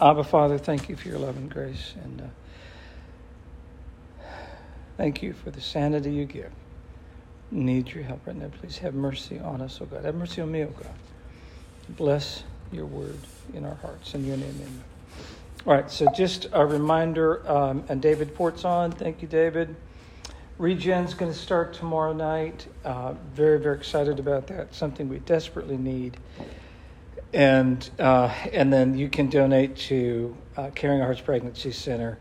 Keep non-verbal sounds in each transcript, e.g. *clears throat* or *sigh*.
Abba, Father, thank you for your love and grace. And uh, thank you for the sanity you give. Need your help right now. Please have mercy on us, oh God. Have mercy on me, oh God. Bless your word in our hearts. In your name, amen. All right, so just a reminder, um, and David Port's on. Thank you, David. Regen's going to start tomorrow night. Uh, very, very excited about that. Something we desperately need and uh, and then you can donate to uh, Caring Hearts Pregnancy Center,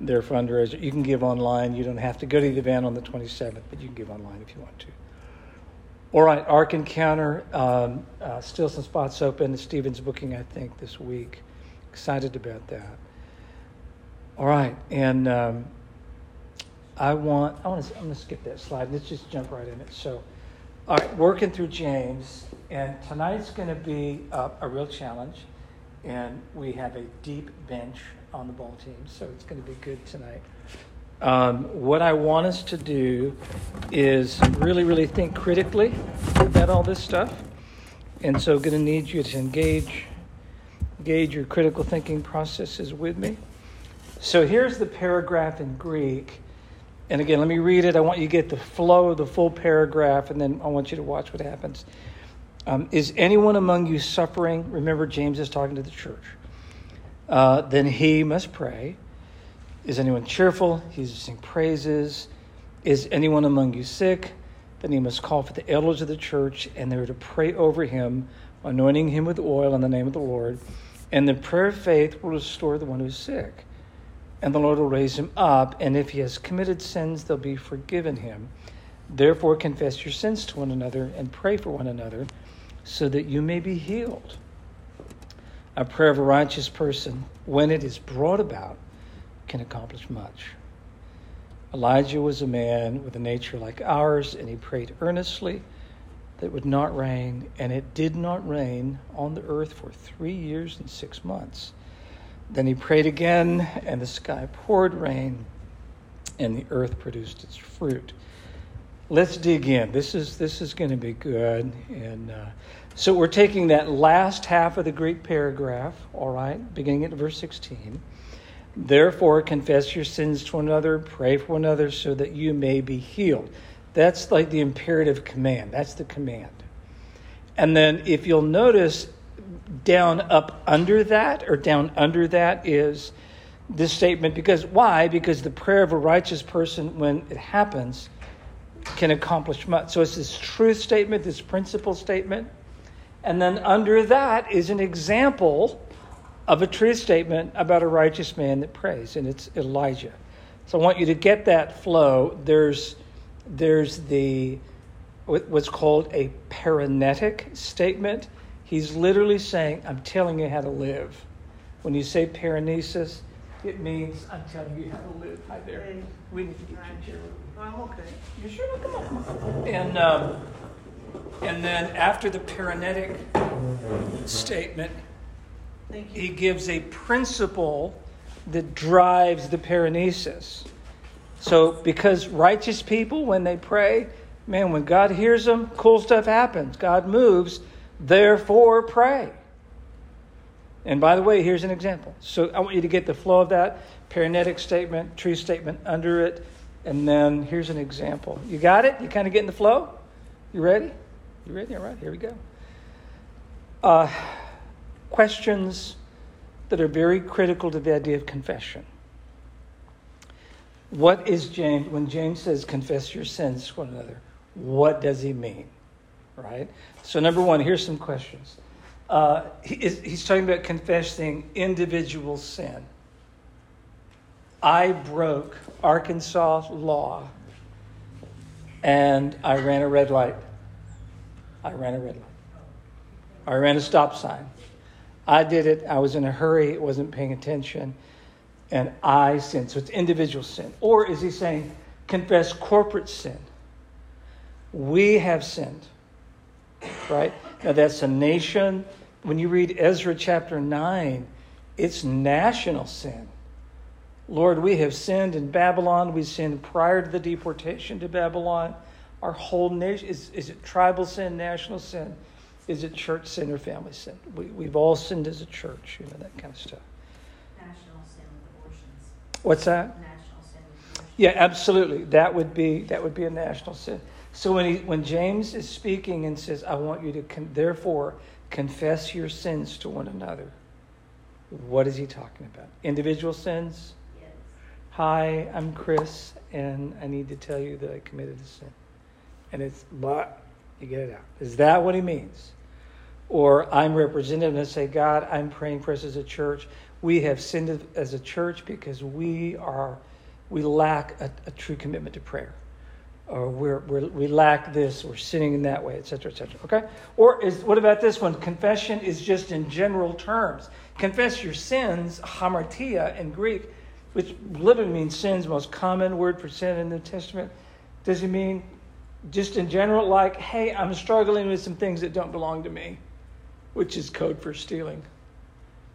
their fundraiser. You can give online. You don't have to go to the event on the 27th, but you can give online if you want to. All right, Ark Encounter, um, uh, still some spots open. Steven's booking, I think, this week. Excited about that. All right, and um, I want I want to I'm going to skip that slide. Let's just jump right in it. So. All right, working through James, and tonight's going to be a, a, real challenge, and we have a deep bench on the ball team, so it's going to be good tonight. Um, what I want us to do is really, really think critically about all this stuff, and so going to need you to engage, engage your critical thinking processes with me. So here's the paragraph in Greek and again, let me read it. I want you to get the flow of the full paragraph, and then I want you to watch what happens. Um, is anyone among you suffering? Remember, James is talking to the church. Uh, then he must pray. Is anyone cheerful? He's to sing praises. Is anyone among you sick? Then he must call for the elders of the church, and they're to pray over him, anointing him with oil in the name of the Lord. And the prayer of faith will restore the one who's sick and the Lord will raise him up, and if he has committed sins, they'll be forgiven him. Therefore, confess your sins to one another and pray for one another so that you may be healed. A prayer of a righteous person, when it is brought about, can accomplish much. Elijah was a man with a nature like ours, and he prayed earnestly that it would not rain, and it did not rain on the earth for three years and six months. Then he prayed again, and the sky poured rain, and the earth produced its fruit. Let's dig in. This is this is going to be good. And uh, so we're taking that last half of the Greek paragraph, all right, beginning at verse 16. Therefore, confess your sins to one another, pray for one another, so that you may be healed. That's like the imperative command. That's the command. And then, if you'll notice, down up under that or down under that is this statement because why? Because the prayer of a righteous person when it happens can accomplish much. So it's this truth statement this principle statement. And then under that is an example of a truth statement about a righteous man that prays and it's elijah. So i want you to get that flow. There's there's the what's called a paraenetic statement He's literally saying, I'm telling you how to live. When you say paraenesis, it means I'm telling you how to live. Hi there. Hey. We need to get you chair. I'm okay. You sure? Come on. And, um, and then after the paraenetic statement, he gives a principle that drives the paraenesis. So, because righteous people, when they pray, man, when God hears them, cool stuff happens. God moves. Therefore, pray. And by the way, here's an example. So I want you to get the flow of that paraenetic statement, true statement under it, and then here's an example. You got it? You kind of getting the flow? You ready? You ready? All right, here we go. Uh, questions that are very critical to the idea of confession. What is James, when James says confess your sins to one another, what does he mean? Right? So, number one, here's some questions. Uh, he is, he's talking about confessing individual sin. I broke Arkansas law and I ran a red light. I ran a red light. I ran a stop sign. I did it. I was in a hurry, It wasn't paying attention, and I sinned. So it's individual sin. Or is he saying confess corporate sin? We have sinned right? Now, that's a nation. When you read Ezra chapter 9, it's national sin. Lord, we have sinned in Babylon. We sinned prior to the deportation to Babylon. Our whole nation is, is it tribal sin, national sin? Is it church sin or family sin? We, we've all sinned as a church, you know, that kind of stuff. National sin with abortions. What's that? National sin. Yeah, absolutely. That would be that would be a national sin. So when he when James is speaking and says, "I want you to con- therefore confess your sins to one another," what is he talking about? Individual sins. Yes. Hi, I'm Chris, and I need to tell you that I committed a sin. And it's but you get it out. Is that what he means? Or I'm representative and say, God, I'm praying for us as a church. We have sinned as a church because we are we lack a, a true commitment to prayer. Or we're, we're, we lack this, we're sinning in that way, etc., etc. Okay? Or is what about this one? Confession is just in general terms. Confess your sins, hamartia in Greek, which literally means sins, most common word for sin in the New Testament. Does it mean just in general, like, hey, I'm struggling with some things that don't belong to me, which is code for stealing?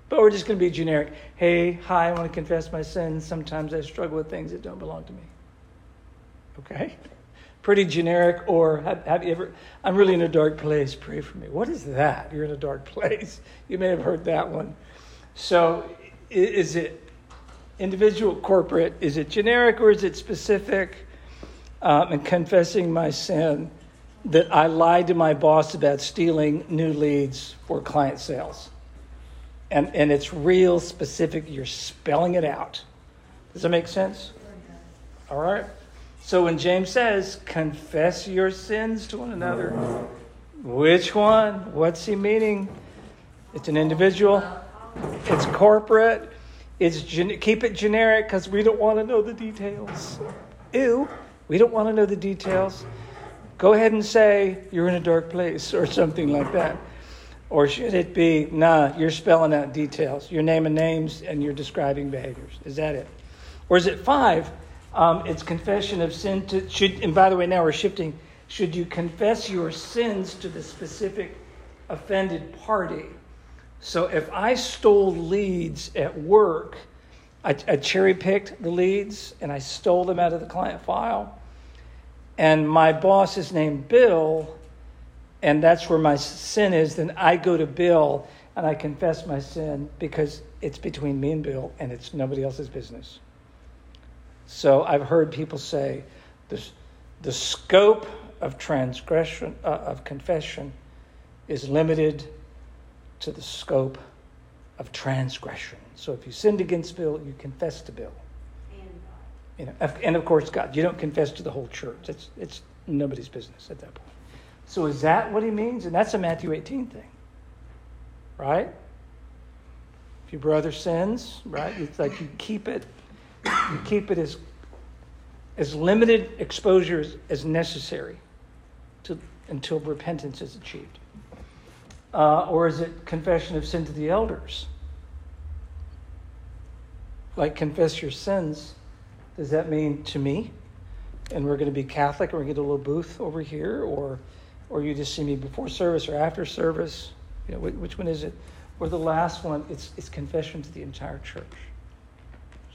But we're just going to be generic. Hey, hi, I want to confess my sins. Sometimes I struggle with things that don't belong to me. Okay? Pretty generic. Or have, have you ever, I'm really in a dark place, pray for me. What is that? You're in a dark place. You may have heard that one. So is it individual, corporate? Is it generic or is it specific? Um, and confessing my sin that I lied to my boss about stealing new leads for client sales and, and it's real specific. You're spelling it out. Does that make sense? All right. So when James says, confess your sins to one another, which one? What's he meaning? It's an individual, it's corporate, it's gen- keep it generic because we don't want to know the details. Ew, we don't want to know the details. Go ahead and say you're in a dark place or something like that. Or should it be, nah, you're spelling out details. You're naming names and you're describing behaviors. Is that it? Or is it five? Um, it's confession of sin to, should, and by the way, now we're shifting. Should you confess your sins to the specific offended party? So if I stole leads at work, I, I cherry picked the leads and I stole them out of the client file, and my boss is named Bill, and that's where my sin is, then I go to Bill and I confess my sin because it's between me and Bill and it's nobody else's business. So I've heard people say this, the scope of transgression, uh, of confession, is limited to the scope of transgression. So if you sinned against Bill, you confess to Bill. And You know, and of course, God. You don't confess to the whole church. It's, it's nobody's business at that point. So is that what he means? And that's a Matthew 18 thing, right? If your brother sins, right? It's like you keep it, you keep it as as limited exposure as, as necessary to, until repentance is achieved. Uh, or is it confession of sin to the elders? Like confess your sins. Does that mean to me? And we're going to be Catholic, and we're going to get a little booth over here, or or you just see me before service or after service. You know, which one is it? Or the last one, it's, it's confession to the entire church.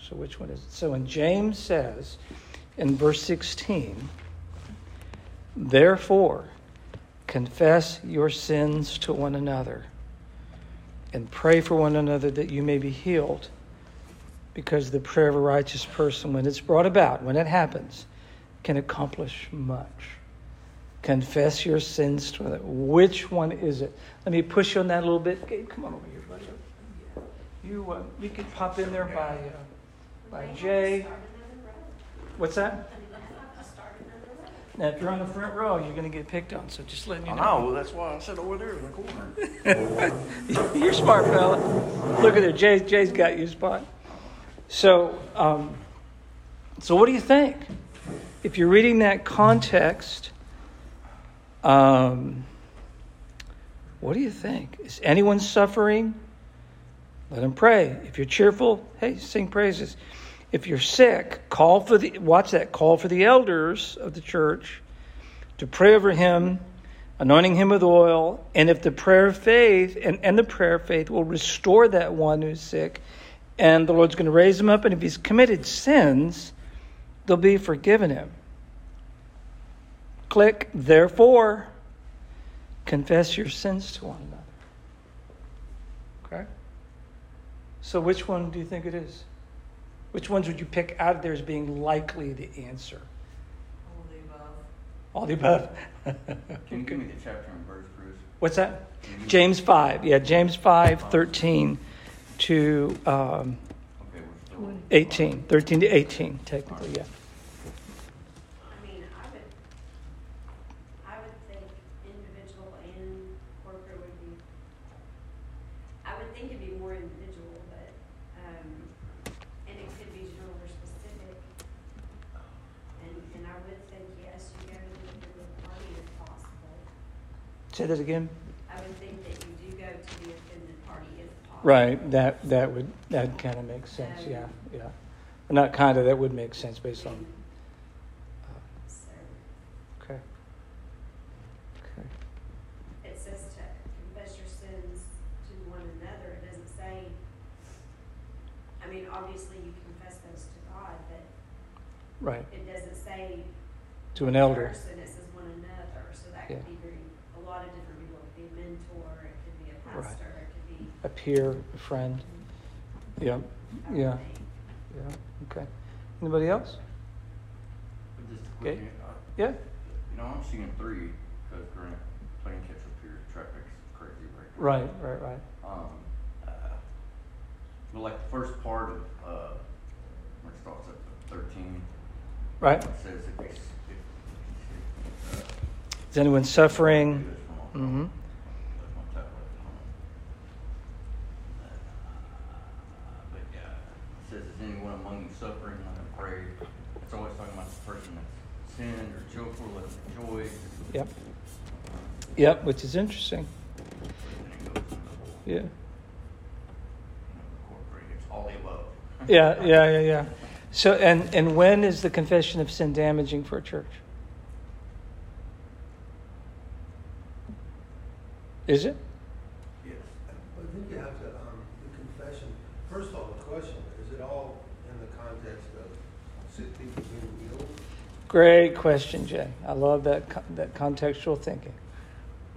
So which one is it? So when James says in verse 16, therefore, confess your sins to one another and pray for one another that you may be healed. Because the prayer of a righteous person, when it's brought about, when it happens, can accomplish much confess your sins to another. Which one is it? Let me push you on that a little bit. Gabe, come on over here, buddy. You, uh, can pop in there by, uh, by Jay. What's that? Now, if you're on the front row, you're going to get picked on. So just letting you I know. know. That's why I said over there in the corner. *laughs* you're smart, fella. Look at there. Jay, Jay's got you spot. So, um, so what do you think? If you're reading that context, um, what do you think? Is anyone suffering? Let them pray. If you're cheerful, hey, sing praises. If you're sick, call for the watch that call for the elders of the church to pray over him, anointing him with oil. And if the prayer of faith and, and the prayer of faith will restore that one who's sick, and the Lord's going to raise him up, and if he's committed sins, they'll be forgiven him. Click, therefore, confess your sins to one another. Okay? So, which one do you think it is? Which ones would you pick out of there as being likely the answer? All the above. All the above. *laughs* Can you give me the chapter and verse, Bruce? What's that? James 5. Yeah, James 5, 13 to um, Okay, 18. 13 to 18, technically, yeah. I mean, I would, I would think individual and corporate would be, I would think it'd be more individual, but, um, and it could be general or specific. And, and I would think, yes, you go to the offended party if possible. Say that again? I would think that you do go to the offended party if possible. Right, that, that would, that kind of makes sense, yeah, yeah. Not kind of, that would make sense based on, So, okay. Okay. it says to confess your sins to one another, it doesn't say, I mean, obviously you confess those to God, but Right, it doesn't say. to an elder. Person, it says one another, so that Yeah. could be very, a lot of different people, it could be a mentor, it could be a Right. pastor, it could be. A peer, a friend. Yeah, yeah, yeah, okay. Anybody else? Just a Okay. quick, uh, Yeah? you know, I'm seeing three, because Grant, playing catch up here, traffic's crazy right now. Right, right, right. Um, uh, but like the first part of, uh, it starts at thirteen, Right? it says if s- if, uh. Is anyone suffering? do this from our Mhm. home, that's my tablet at home. Uh, But yeah, it says, is anyone among you suffering, let him pray. It's always talking about the person that's sinned or joyful, let him rejoice. Yep. Yep, which is interesting. Yeah. Yeah, yeah, yeah, yeah. So, and, and when is the confession of sin damaging for a church? Is it? Yes. I think you have to, um, the confession, first of all, the question, is it all in the context of sick people being healed? Great question, Jay. I love that, that contextual thinking.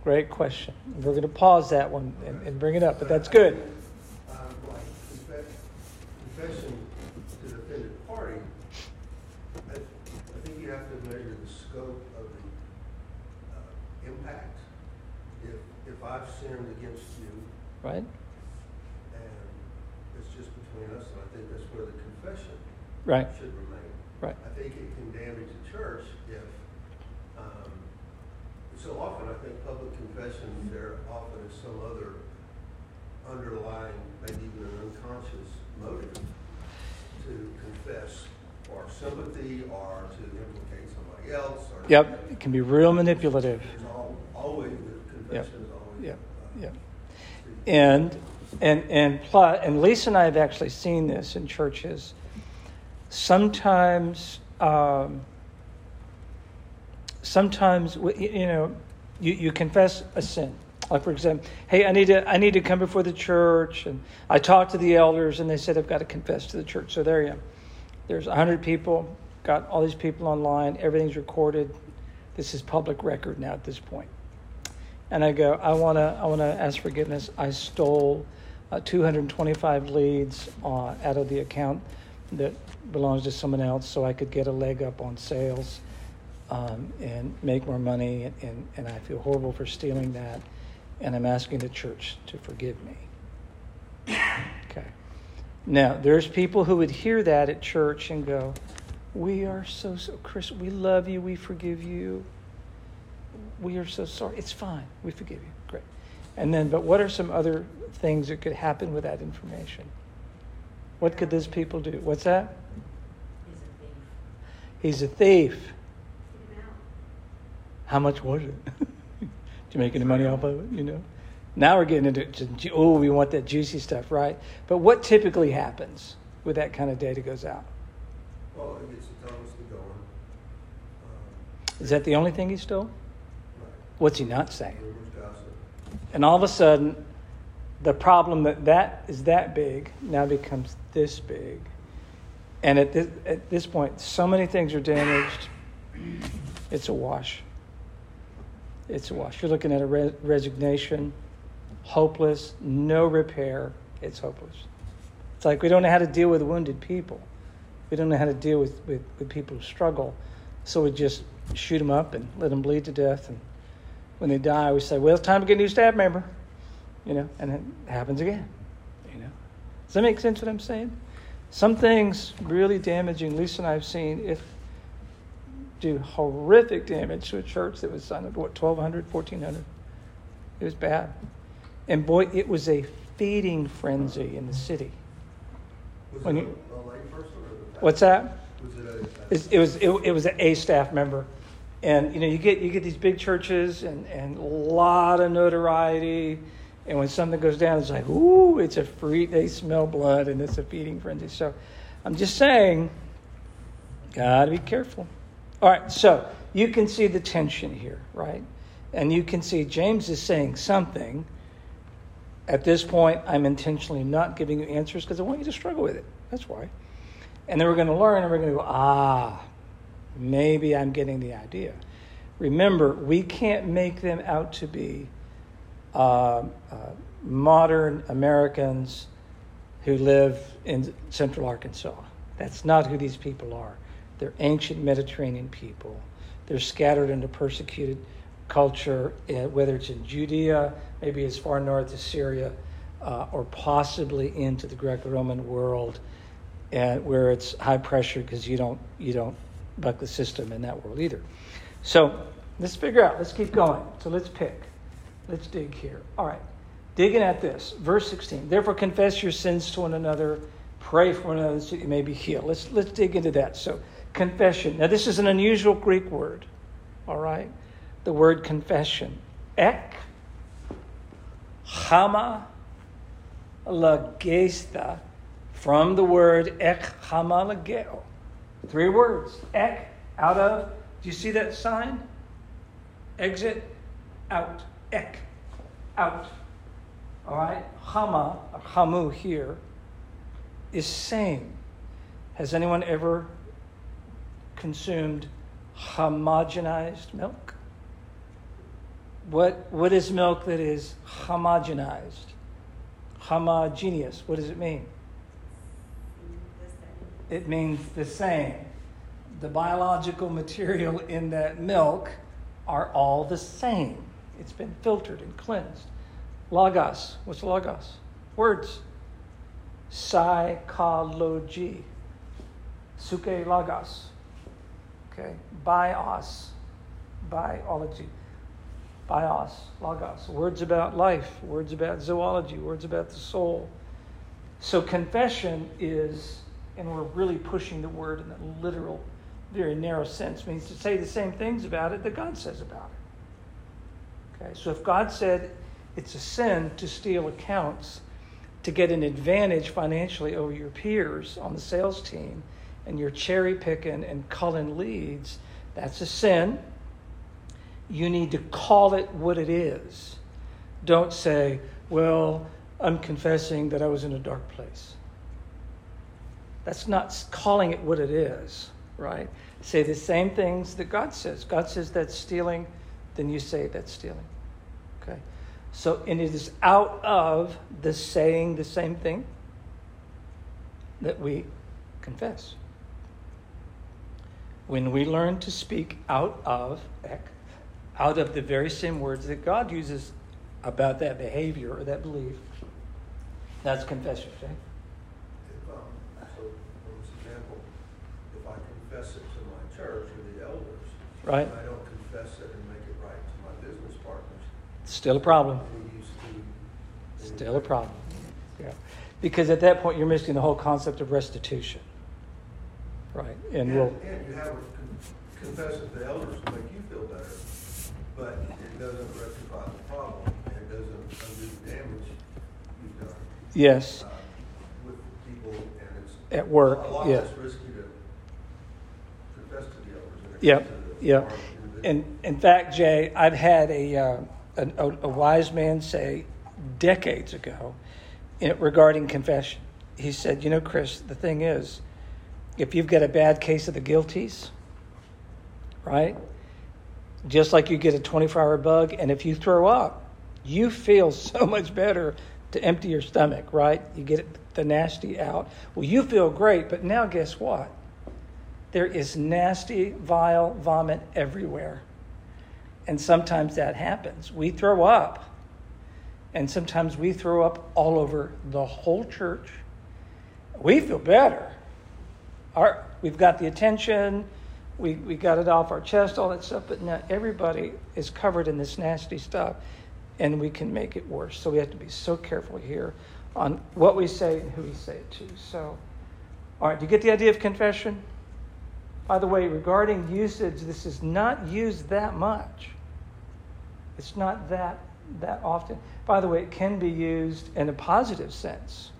Great question. We're going to pause that one and, and bring it up, but that's good. Um, like confess, confession to the offended party, I, I think you have to measure the scope of the, uh, impact. If, if I've sinned against you Right? and it's just between us, and I think that's where the confession Right. should remain. Right. I think it can damage the church if, um, so often I think public confession, there often is some other underlying, maybe even an unconscious motive to confess or sympathy or to implicate somebody else or. Yep. It can be real manipulative. Always, is always. Yep. uh, Yep. And and and plus, and Lisa and I have actually seen this in churches. Sometimes, um, sometimes you you know, you, you confess a sin. Like for example, hey, I need to I need to come before the church, and I talked to the elders, and they said I've got to confess to the church. So there you go. There's hundred people, got all these people online, everything's recorded. This is public record now at this point. and I go, I want to, I want to ask forgiveness. I stole uh, 225 leads uh, out of the account that belongs to someone else, so I could get a leg up on sales um, and make more money. And, and I feel horrible for stealing that, and I'm asking the church to forgive me. Now, there's people who would hear that at church and go, "We are so so, Chris. We love you. We forgive you." we are so sorry. It's fine. We forgive you. Great. And then, but what are some other things that could happen with that information? What could those people do? What's that? He's a thief. He's a thief. Get him out. How much was it? *laughs* Did you make any money off of it? You know? Now we're getting into, oh, we want that juicy stuff, right? But what typically happens when that kind of data goes out? Well, it gets to going. Um, Is that the only thing he stole? right. What's he not saying? And all of a sudden, the problem that that is that big now becomes this big. And at this, at this point, so many things are damaged. It's a wash. It's a wash. You're looking at a re- resignation, hopeless, no repair. It's hopeless. It's like we don't know how to deal with wounded people. We don't know how to deal with, with, with people who struggle. So we just shoot them up and let them bleed to death. And when they die, we say, well, it's time to get a new staff member. You know, and it happens again. You know. Does that make sense what I'm saying? Some things really damaging, Lisa and I have seen it do horrific damage to a church that was, what, 1,200, 1,400? It was bad. And boy, it was a feeding frenzy in the city. Was When it you- a, a layperson or? What's that? Was it It was it, it was a staff member, and you know you get you get these big churches and and a lot of notoriety, and when something goes down, it's like ooh, it's a free. They smell blood, and it's a feeding frenzy. So, I'm just saying, gotta be careful. All right, so you can see the tension here, right? And you can see James is saying something. At this point, I'm intentionally not giving you answers because I want you to struggle with it. That's why. And then we're going to learn and we're going to go, ah, maybe I'm getting the idea. Remember, we can't make them out to be uh, uh, modern Americans who live in central Arkansas. That's not who these people are. They're ancient Mediterranean people. They're scattered into persecuted culture, uh, whether it's in Judea, maybe as far north as Syria, uh, or possibly into the Greco-Roman world, and where it's high pressure because you don't you don't buck the system in that world either. So let's figure out. Let's keep going. So let's pick. Let's dig here. All right, digging at this, verse sixteen. Therefore, confess your sins to one another, pray for one another so you may be healed. Let's let's dig into that. So confession. Now, this is an unusual Greek word. All right, the word confession. Ek, hama, lagesta, from the word ek hama lageo. Three words. Ek, out of. Do you see that sign? Exit, out. Ek, out. All right? Hama, or hamu here, is same. Has anyone ever consumed homogenized milk? What, what is milk that is homogenized? Homogeneous. What does it mean? It means the same. The biological material in that milk are all the same. It's been filtered and cleansed. Logos. What's logos? Words. Psychology. Suke logos. Okay. Bios. Biology. Bios. Logos. Words about life. Words about zoology. Words about the soul. So confession is, and we're really pushing the word in a literal, very narrow sense, means to say the same things about it that God says about it. Okay, so if God said it's a sin to steal accounts to get an advantage financially over your peers on the sales team, and you're cherry picking and culling leads, that's a sin. You need to call it what it is. Don't say, well, I'm confessing that I was in a dark place. That's not calling it what it is, right? Say the same things that God says. God says that's stealing, then you say that's stealing. Okay? So, and it is out of the saying the same thing that we confess. When we learn to speak out of, out of the very same words that God uses about that behavior or that belief, that's confession, okay? If, um, so, for example, if I confess it to my church or the elders. Right. and I don't confess it and make it right to my business partners. Still a problem. to- Still a problem. Yeah. Because at that point, you're missing the whole concept of restitution. Right. And And, we'll, and you have a con- confess it to the elders to make you feel better, but it doesn't rectify the problem, and it doesn't undo the damage you've done. yes, uh, With people, and it's. At work, A lot yeah. less risky to confess to the elders than it is Yep, yep. And in fact, Jay, I've had a, uh, an- a, a wise man say decades ago in, regarding confession. He said, You know, Chris, the thing is, if you've got a bad case of the guilties, right? Just like you get a 24 hour bug, and if you throw up, you feel *laughs* so much better to empty your stomach, right? You get the nasty out. Well, you feel great, but now guess what? There is nasty, vile vomit everywhere. And sometimes that happens. We throw up. And sometimes we throw up all over the whole church. We feel better. Our, we've got the attention, we, we got it off our chest, all that stuff, but now everybody is covered in this nasty stuff, and we can make it worse. So we have to be so careful here on what we say and who we say it to. So, all right, do you get the idea of confession? By the way, regarding usage, this is not used that much. It's not that that often. By the way, it can be used in a positive sense.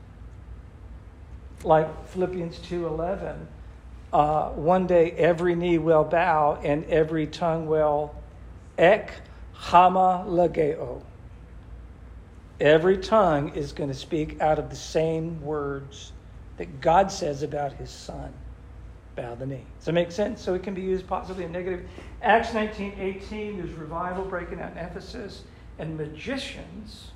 Like Philippians 2:11, uh, one day every knee will bow and every tongue will ek hama lageo. Every tongue is going to speak out of the same words that God says about his son. Bow the knee. Does that make sense? So it can be used positively and negative. Acts 19 18, there's revival breaking out in Ephesus, and magicians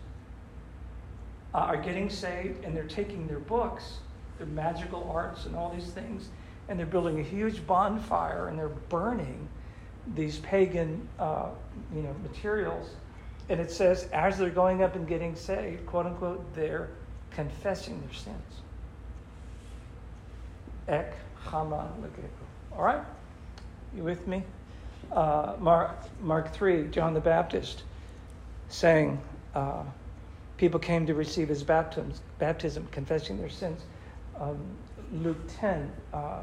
uh, are getting saved, and they're taking their books, their magical arts, and all these things, and they're building a huge bonfire, and they're burning these pagan, uh, you know, materials. And it says, as they're going up and getting saved, quote unquote, they're confessing their sins. Ek hama. All right? You with me? Uh, Mark, Mark 3, John the Baptist saying, uh, people came to receive his baptism, baptism confessing their sins. Um, Luke 10, uh,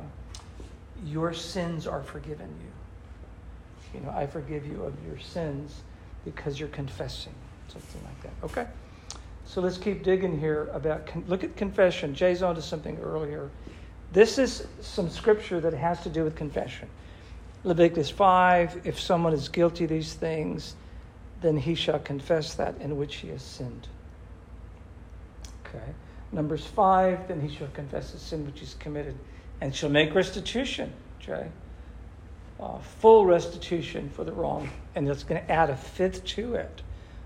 your sins are forgiven you. You know, I forgive you of your sins because you're confessing, something like that. Okay? So let's keep digging here about, con- look at confession. Jay's on to something earlier. This is some scripture that has to do with confession. Leviticus 5 if someone is guilty of these things, then he shall confess that in which he has sinned. Okay. Numbers 5, then he shall confess the sin which he's committed and she'll make restitution, Jay. Uh, full restitution for the wrong, and that's going to add a fifth to it.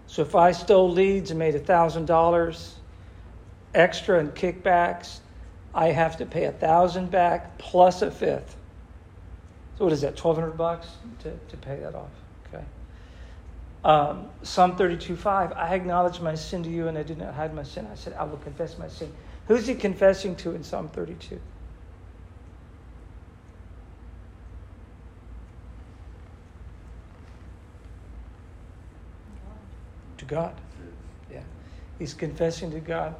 So if I stole leads and made $1,000 extra in kickbacks, I have to pay 1000 back plus a fifth. So what is that, 1200 bucks to, to pay that off? Okay. Um, Psalm 32.5, I acknowledge my sin to you and I did not hide my sin. I said, I will confess my sin. Who's he confessing to in Psalm 32? God. Yeah. He's confessing to God.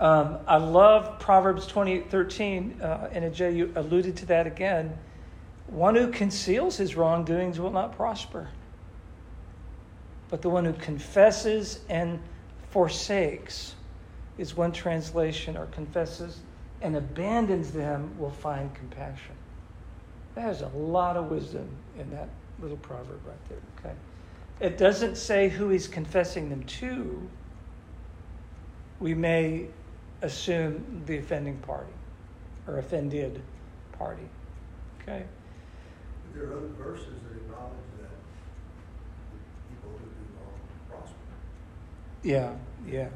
Um, I love Proverbs 28 13. Uh, and Jay, you alluded to that again. One who conceals his wrongdoings will not prosper. But the one who confesses and forsakes is one translation, or confesses and abandons them will find compassion. There's a lot of wisdom in that little proverb right there, okay? It doesn't say who he's confessing them to. We may assume the offending party or offended party. Okay? But there are other verses that acknowledge that people who do wrong prosper. Yeah, yeah.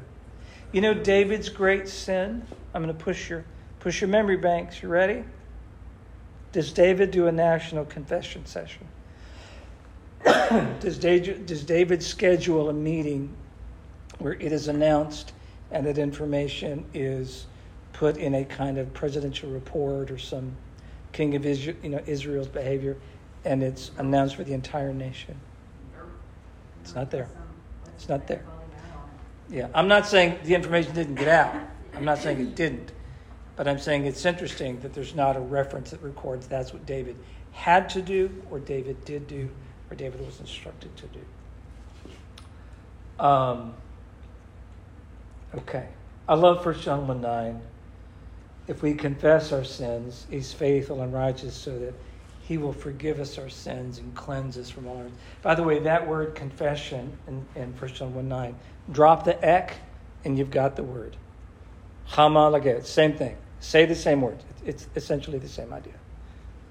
You know David's great sin? I'm going to push your push your memory banks. You ready? Does David do a national confession session? *coughs* does, David, does David schedule a meeting where it is announced and that information is put in a kind of presidential report or some king of Israel, you know, Israel's behavior, and it's announced for the entire nation. It's not there. It's not there. Yeah, I'm not saying the information didn't get out. I'm not saying it didn't. But I'm saying it's interesting that there's not a reference that records that's what David had to do, or David did do, David was instructed to do. Um, okay. I love 1 John 1 9. If we confess our sins, he's faithful and righteous so that he will forgive us our sins and cleanse us from all our. By the way, that word confession in, in 1 John 1 9, drop the ek and you've got the word. Hama laget, same thing. Say the same word. It's essentially the same idea.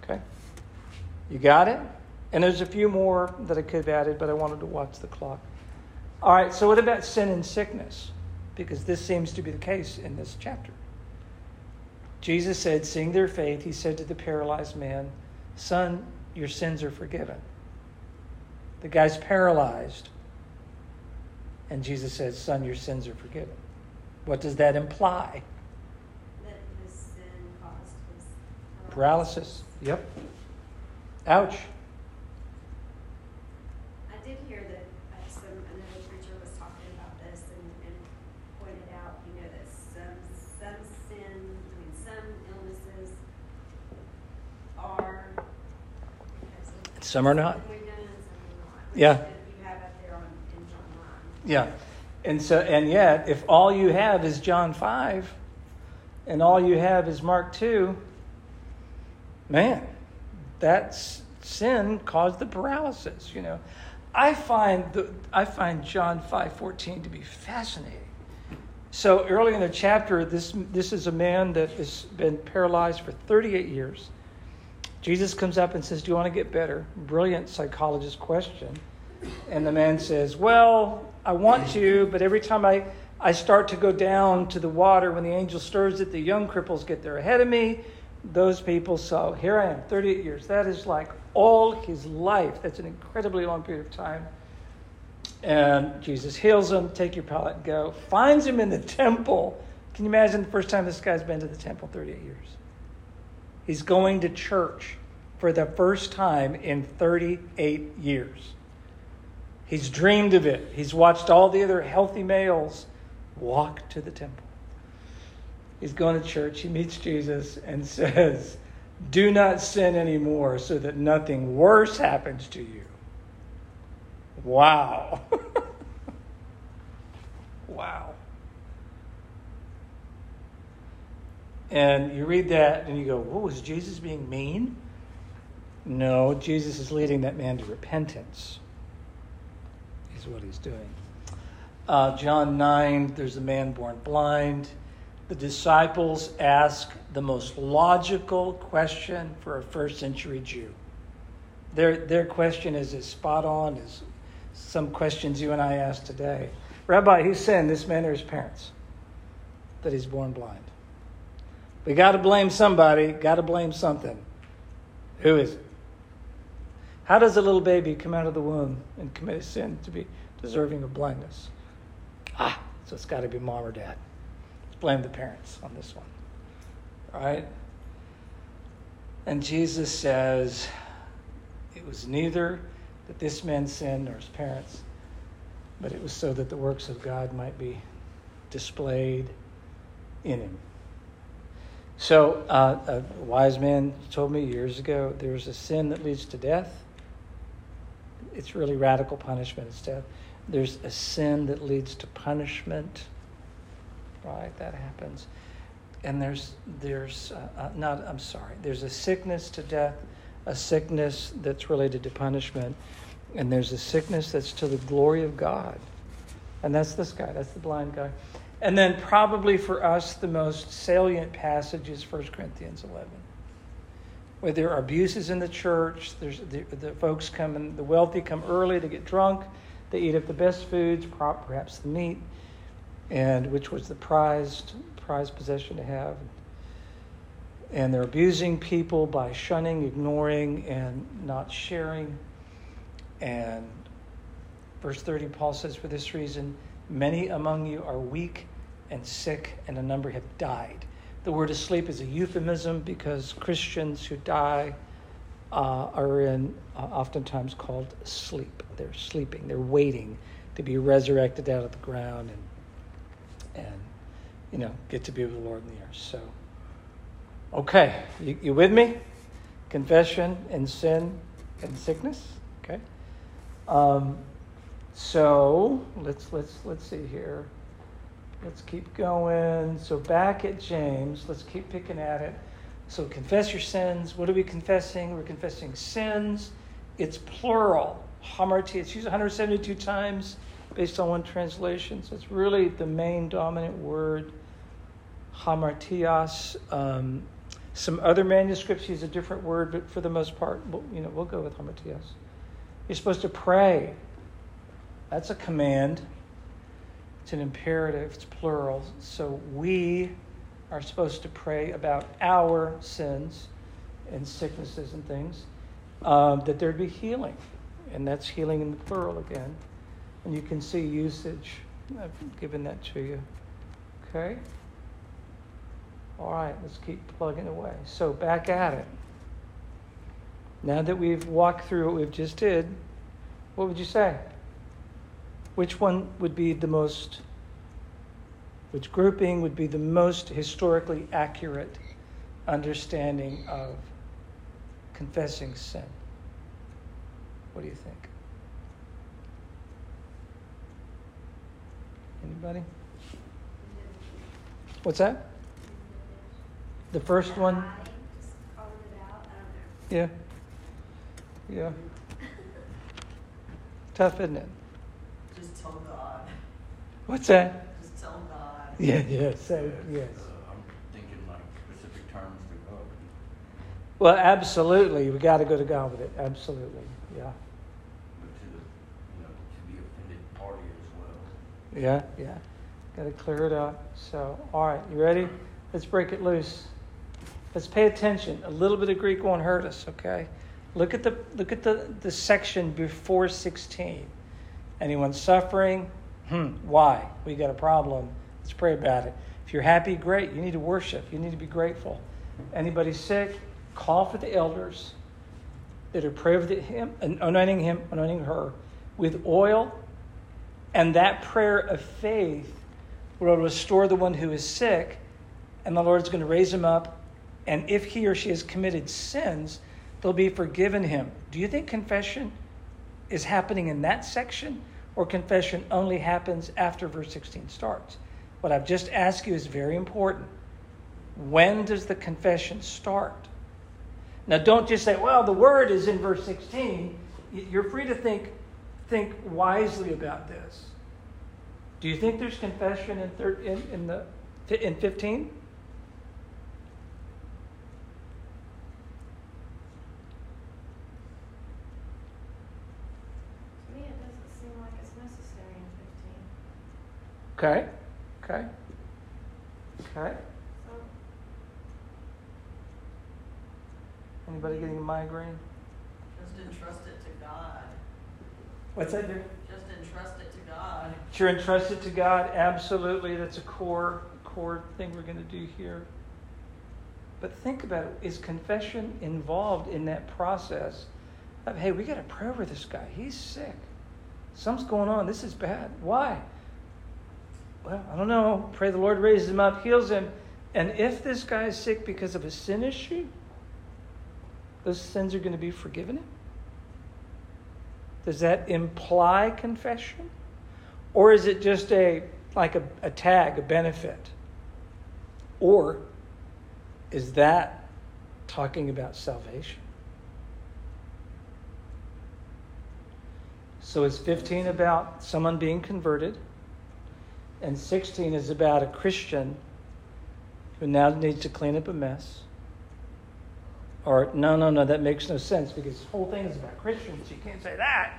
Okay? You got it? And there's a few more that I could have added, but I wanted to watch the clock. All right, so what about sin and sickness? Because this seems to be the case in this chapter. Jesus said, seeing their faith, he said to the paralyzed man, Son, your sins are forgiven. The guy's paralyzed. And Jesus said, Son, your sins are forgiven. What does that imply? That his sin caused his Paralysis. Yep. Ouch. I did hear that uh, some, another preacher was talking about this and, and pointed out, you know, that some, some sin, I mean, some illnesses are because of. Some are not. something We've done and some are not. which Yeah. that You have up there on, are not. Yeah. Yeah. And so and yet if all you have is John 5 and all you have is Mark 2, man, that's sin caused the paralysis, you know. I find the I find John 5:14 to be fascinating. So early in the chapter this this is a man that has been paralyzed for 38 years. Jesus comes up and says, "Do you want to get better?" Brilliant psychologist question. And the man says, Well, I want to, but every time I, I start to go down to the water, when the angel stirs it, the young cripples get there ahead of me. Those people, so here I am, 38 years. That is like all his life. That's an incredibly long period of time. And Jesus heals him, take your pallet go. Finds him in the temple. Can you imagine the first time this guy's been to the temple? 38 years. He's going to church for the first time in 38 years. He's dreamed of it. He's watched all the other healthy males walk to the temple. He's going to church. He meets Jesus and *laughs* says, Do not sin anymore so that nothing worse happens to you. Wow. *laughs* wow. And you read that and you go, What was Jesus being mean? No, Jesus is leading that man to repentance is what he's doing. Uh, John 9, there's a man born blind. The disciples ask the most logical question for a first century Jew. Their, their question is as spot on as some questions you and I ask today. Rabbi, who sinned, this man or his parents, that he's born blind? We got to blame somebody, got to blame something. Who is it? How does a little baby come out of the womb and commit a sin to be deserving of blindness? Ah, so it's got to be mom or dad. Let's blame the parents on this one. All right? And Jesus says, it was neither that this man sinned nor his parents, but it was so that the works of God might be displayed in him. So, uh, a wise man told me years ago there's a sin that leads to death it's really radical punishment instead. There's a sin that leads to punishment, right? That happens. And there's there's uh, uh, not. I'm sorry. There's a sickness to death, a sickness that's related to punishment, and there's a sickness that's to the glory of God, and that's this guy. That's the blind guy. And then probably for us the most salient passage is 1 Corinthians 11 where there are abuses in the church. There's the, the folks come and the wealthy come early to get drunk. They eat up the best foods, perhaps the meat, and which was the prized prized possession to have. And they're abusing people by shunning, ignoring, and not sharing. And verse 30, Paul says, For this reason, many among you are weak and sick, and a number have died. The word asleep is a euphemism because Christians who die uh, are in uh, oftentimes called sleep. They're sleeping. They're waiting to be resurrected out of the ground and and you know get to be with the Lord in the air. So, okay, you, you with me? Confession and sin and sickness. Okay. Um, so let's let's let's see here. Let's keep going. So back at James, let's keep picking at it. So confess your sins. What are we confessing? We're confessing sins. It's plural. Hamartia. It's used 172 times based on one translation. So it's really the main dominant word. Hamartias. Um, some other manuscripts use a different word, but for the most part, you know, we'll go with hamartias. You're supposed to pray. That's a command. It's an imperative, it's plural. So we are supposed to pray about our sins and sicknesses and things, um, that there'd be healing. And that's healing in the plural again. And you can see usage. I've given that to you. Okay? All right, let's keep plugging away. So back at it. Now that we've walked through what we've just did, what would you say? Which one would be the most, which grouping would be the most historically accurate understanding of confessing sin? What do you think? Anybody? What's that? The first one? I just calling it out, I don't know. Yeah. Yeah. *laughs* Tough, isn't it? Just tell God. What's that? Just tell God. Yeah, yeah, so, yes. Uh, I'm thinking like specific terms to God. Well, absolutely. We got to go to God with it. Absolutely. Yeah. But to the, you know, to the offended party as well. Yeah, yeah. Got to clear it up. So, all right, you ready? Let's break it loose. Let's pay attention. A little bit of Greek won't hurt us, okay? Look at the look at the, the section before 16. Anyone suffering? Hmm, why? We got a problem. Let's pray about it. If you're happy, great. You need to worship. You need to be grateful. Anybody sick? Call for the elders that are pray over him, anointing him, anointing her with oil, and that prayer of faith will restore the one who is sick, and the Lord's going to raise him up. And if he or she has committed sins, they'll be forgiven him. Do you think confession is happening in that section, or confession only happens after verse 16 starts? What I've just asked you is very important. When does the confession start? Now, don't just say, well, the word is in verse 16. You're free to think, think wisely about this. Do you think there's confession in, thir- in, in, the, in 15? To me, it doesn't seem like it's necessary in fifteen. Okay. Okay. Okay. Anybody getting a migraine? Just entrust it to God. What's that, dear? Just entrust it to God. You're entrusted to God. Absolutely. That's a core, core thing we're going to do here. But think about it. Is confession involved in that process of, hey, we got to pray over this guy. He's sick. Something's going on. This is bad. Why? Well, I don't know. Pray the Lord raises him up, heals him. And if this guy is sick because of a sin issue, those sins are going to be forgiven him? Does that imply confession? Or is it just a like a, a tag, a benefit? Or is that talking about salvation? So is 15 about someone being converted, and 16 is about a Christian who now needs to clean up a mess. Or, no, no, no, that makes no sense because this whole thing is about Christians. You can't say that.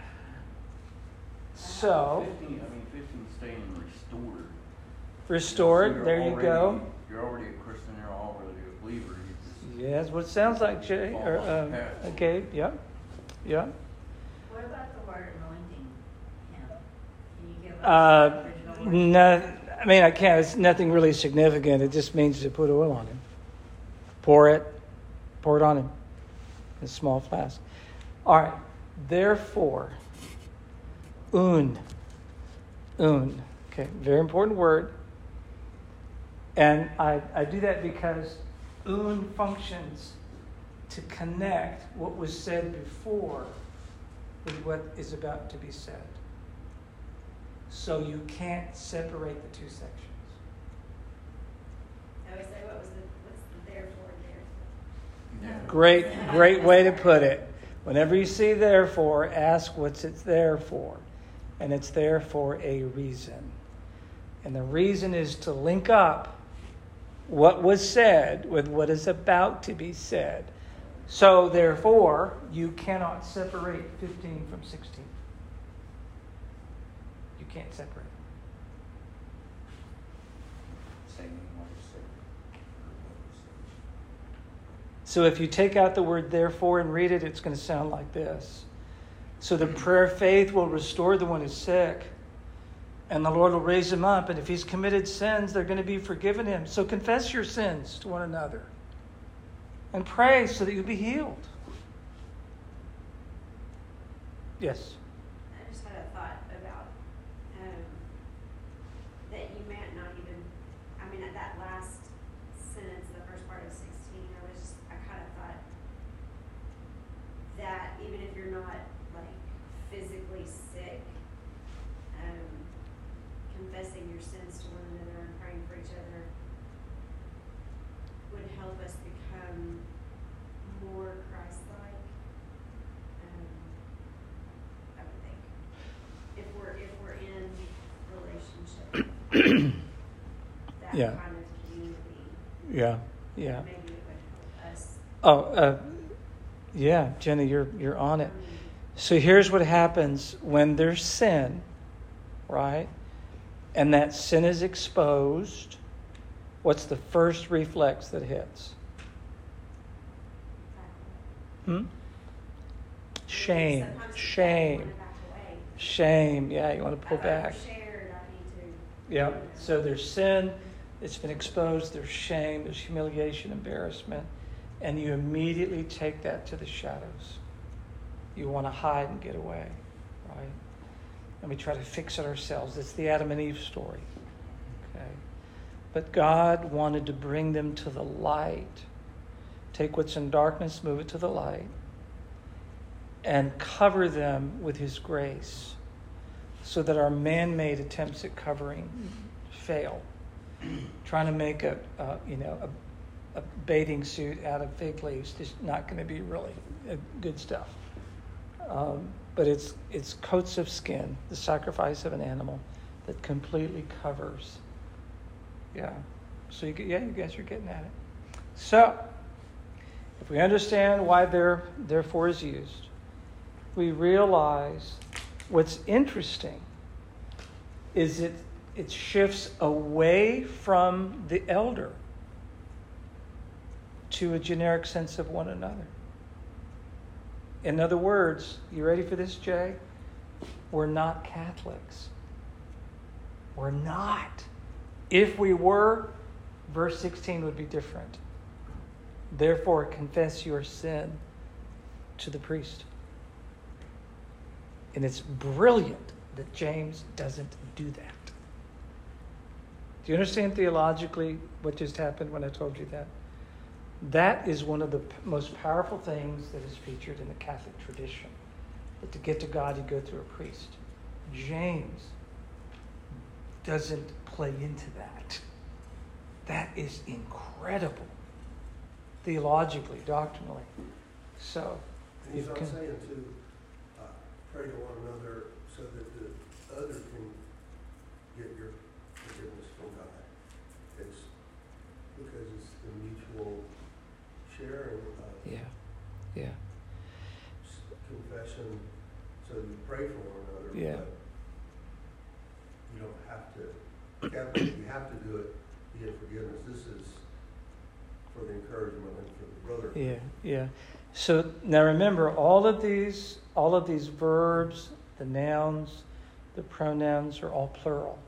So, Fifteen, I mean, fifteen staying restored. restored, So you're there you go. You're already a Christian, you're already a believer. You just Yeah, that's what it sounds like, Jay. Or, um, uh, Gabe, yeah. Yeah. What about the word anointing him? Can you give us Uh, the original word? No, I mean, I can't. It's nothing really significant. It just means to put oil on him. Pour it, pour it on him in a small flask. All right. Therefore, un, un. Okay, very important word. And I, I do that because un functions to connect what was said before with what is about to be said. So you can't separate the two sections. I always say, what was the, what's the therefore there? Yeah. Great, great way to put it. Whenever you see therefore, ask what's it there for. And it's there for a reason. And the reason is to link up what was said with what is about to be said. So, therefore, you cannot separate 15 from 16. You can't separate. Same thing like you said. So if you take out the word therefore and read it, it's going to sound like this. So the prayer of faith will restore the one who's sick, and the Lord will raise him up. And if he's committed sins, they're going to be forgiven him. So confess your sins to one another and pray so that you'll be healed. Yes. I just had a thought about, um, that you might not even, I mean, at that last sentence, the first part of sixteen, I was, just- I kind of thought that even if you're not like physically sick, um, confessing your sins to one another and praying for each other would help us become more Christ-like. Um, I would think. If we're, if we're in relationship, that Yeah. kind of community, Yeah. Yeah. maybe it us. Oh, uh, yeah, Jenny, you're you're on it. So here's what happens when there's sin, right? And that sin is exposed. What's the first reflex that hits? Hmm? Shame. sometimes we wanna Shame. Shame. Yeah, you want to pull back. overshared, I need to. Yep. So there's sin, it's been exposed, there's shame, there's humiliation, embarrassment, and you immediately take that to the shadows. You want to hide and get away, right? And we try to fix it ourselves. It's the Adam and Eve story. Okay. But God wanted to bring them to the light. Take what's in darkness, move it to the light, and cover them with His grace so that our man made attempts at covering fail. *clears throat* Trying to make a, a you know a, a bathing suit out of fig leaves is not going to be really uh, good stuff. Um, but it's it's coats of skin, the sacrifice of an animal that completely covers. Yeah. So you get, yeah, you guys are getting at it. So if we understand why there therefore is used, we realize what's interesting is it it shifts away from the elder to a generic sense of one another. In other words, you ready for this, Jay? We're not Catholics. We're not. If we were, verse 16 would be different. Therefore, confess your sin to the priest. And it's brilliant that James doesn't do that. Do you understand theologically what just happened when I told you that? That is one of the most powerful things that is featured in the Catholic tradition. That to get to God, you go through a priest. James doesn't play into that. That is incredible, theologically, doctrinally. So, And he's you not can- saying to, uh, pray to one another so that the other can get your forgiveness from God. It's because it's the mutual sharing of yeah, yeah, confession, so you pray for one another. Yeah. but You don't have to, you have to do it to get forgiveness. This is for the encouragement and for the brotherhood. yeah, yeah. So now remember, all of these, all of these verbs, the nouns, the pronouns are all plural.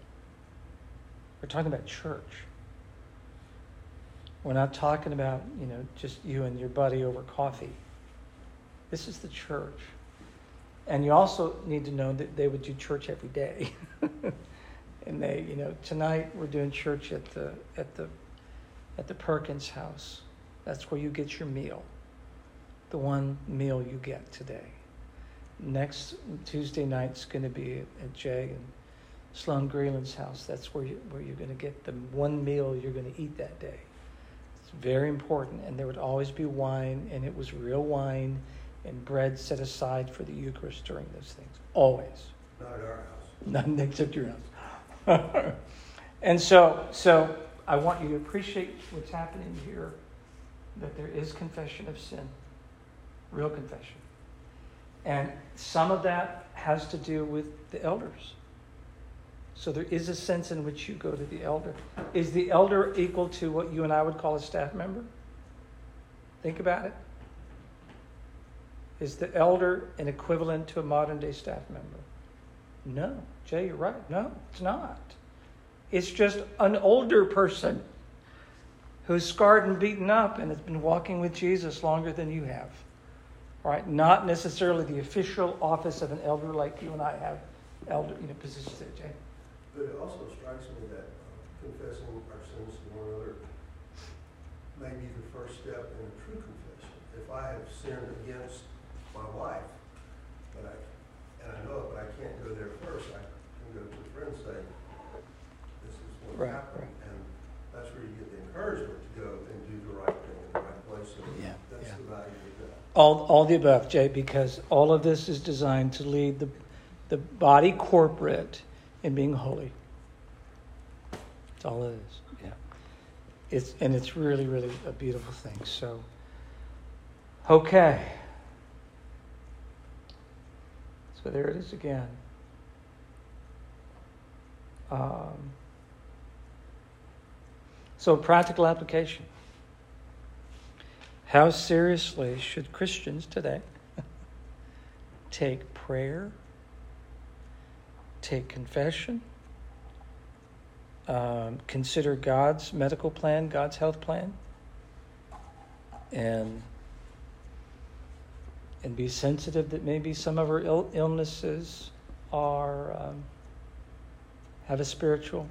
We're talking about church. We're not talking about, you know, just you and your buddy over coffee. This is the church. And you also need to know that they would do church every day. *laughs* and they, you know, tonight we're doing church at the at the at the Perkins house. That's where you get your meal. The one meal you get today. Next Tuesday night's going to be at Jay and Sloan Greeland's house. That's where you where you're going to get the one meal you're going to eat that day. It's very important, and there would always be wine, and it was real wine and bread set aside for the Eucharist during those things. Always. Not at our house. None except your house. *laughs* and so, so I want you to appreciate what's happening here. That there is confession of sin, real confession, and some of that has to do with the elders. So there is a sense in which you go to the elder. Is the elder equal to what you and I would call a staff member? Think about it. Is the elder an equivalent to a modern day staff member? No. Jay, you're right. No, it's not. It's just an older person who's scarred and beaten up and has been walking with Jesus longer than you have. All right, not necessarily the official office of an elder like you and I have elder, you know, positions there, Jay. But it also strikes me that uh, confessing our sins to one another may be the first step in a true confession. If I have sinned against my wife, but I, and I know it, but I can't go there first, I can go to a friend and say, this is what Right, happened. right. And that's where you get the encouragement to go and do the right thing in the right place. So Yeah, that's yeah. the value of that. All, all the above, Jay, because all of this is designed to lead the, the body corporate in being holy. That's all it is. Yeah. It's, and it's really, really a beautiful thing. So, okay. So there it is again. Um, so, practical application. How seriously should Christians today *laughs* take prayer, take confession, um, consider God's medical plan, God's health plan, and and be sensitive that maybe some of our Ill- illnesses are um, have a spiritual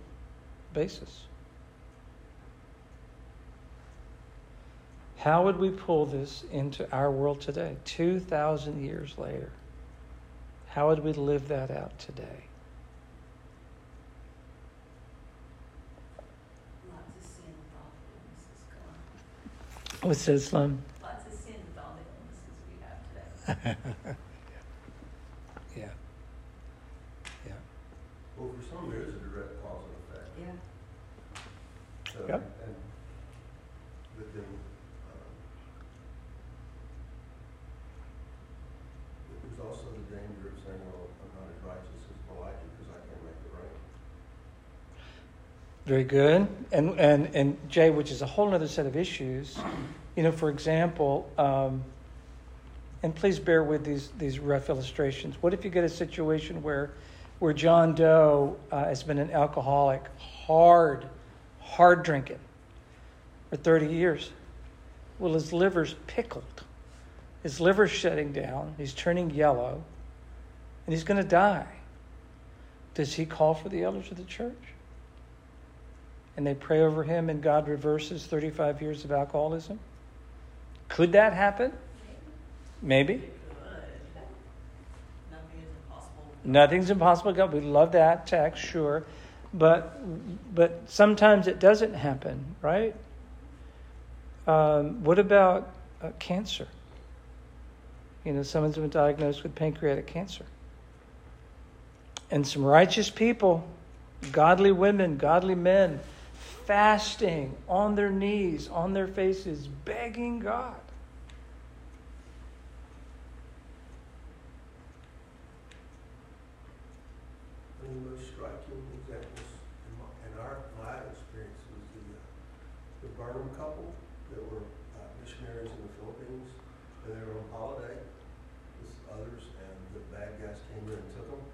basis. How would we pull this into our world today, 2,000 years later? How would we live that out today? Lots of sin with all the illnesses gone. What's that, Slim? Lots of sin with all the illnesses we have today. Yeah. Yeah. Well, for some, there is a direct cause and effect. Yeah. So, Yep. and, but then, um, there's also the danger of saying, well, I'm not as righteous as Elijah because I can't make it rain. Very good. And, and, and Jay, which is a whole other set of issues. You know, for example, um, and please bear with these, these rough illustrations. What if you get a situation where, where John Doe uh, has been an alcoholic, hard, hard drinking for 30 years? Well, his liver's pickled. His liver's shutting down. He's turning yellow. And he's going to die. Does he call for the elders of the church? and they pray over him and God reverses 35 years of alcoholism? Could that happen? Maybe. Nothing. Nothing's impossible. God, we love that text, sure. But but sometimes it doesn't happen, right? Um, what about uh, cancer? You know, someone's been diagnosed with pancreatic cancer. And some righteous people, godly women, godly men, fasting on their knees, on their faces, begging God. One of the most striking examples in my, in our, my experience was the, uh, the Burnham couple that were uh, missionaries in the Philippines, and they were on holiday with others, and the bad guys came in and took them.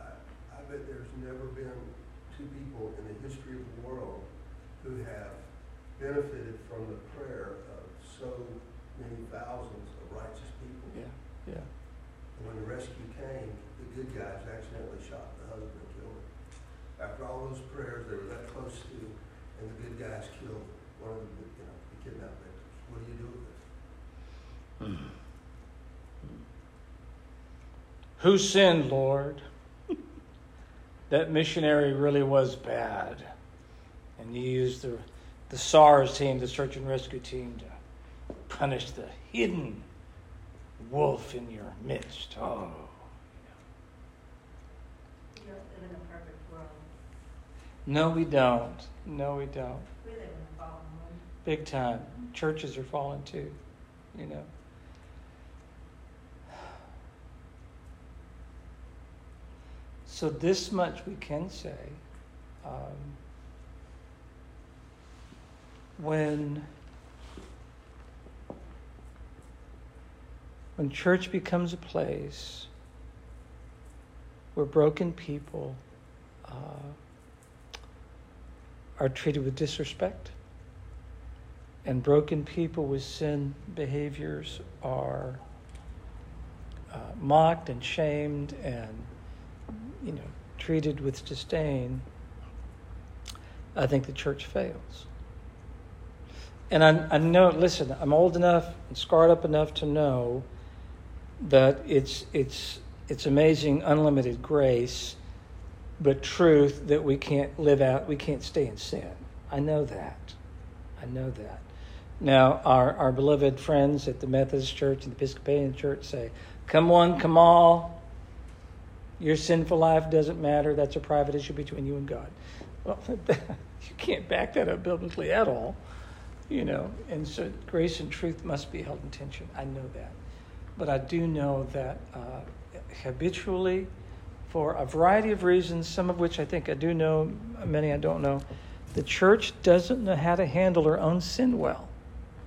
I, I bet there's never been two people in the history of the world who have benefited from the prayer of so many thousands of righteous people. Yeah, yeah. And when the rescue came, the good guys accidentally shot the husband and killed him. After all those prayers, they were that close to, and the good guys killed one of the, you know, the kidnapped victims. What do you do with this? Hmm. Who sinned, Lord? that missionary really was bad. And you used the, the SARS team, the search and rescue team, to punish the hidden wolf in your midst. Oh. We don't live in a perfect world. No, we don't. No, we don't. Big time. Churches are falling too, you know. So, this much we can say. Um, when when church becomes a place where broken people uh, are treated with disrespect and broken people with sin behaviors are uh, mocked and shamed and you know treated with disdain i think the church fails. And I, I know listen i'm old enough and scarred up enough to know that it's it's it's amazing unlimited grace but truth that we can't live out we can't stay in sin. I know that. I know that. Now our, our beloved friends at the methodist church and the episcopalian church say come one come all. Your sinful life doesn't matter. That's a private issue between you and god. Well *laughs* you can't back that up biblically at all you know and so grace and truth must be held in tension. I know that. But i do know that uh, habitually for a variety of reasons, some of which I think I do know, many I don't know, the church doesn't know how to handle her own sin well.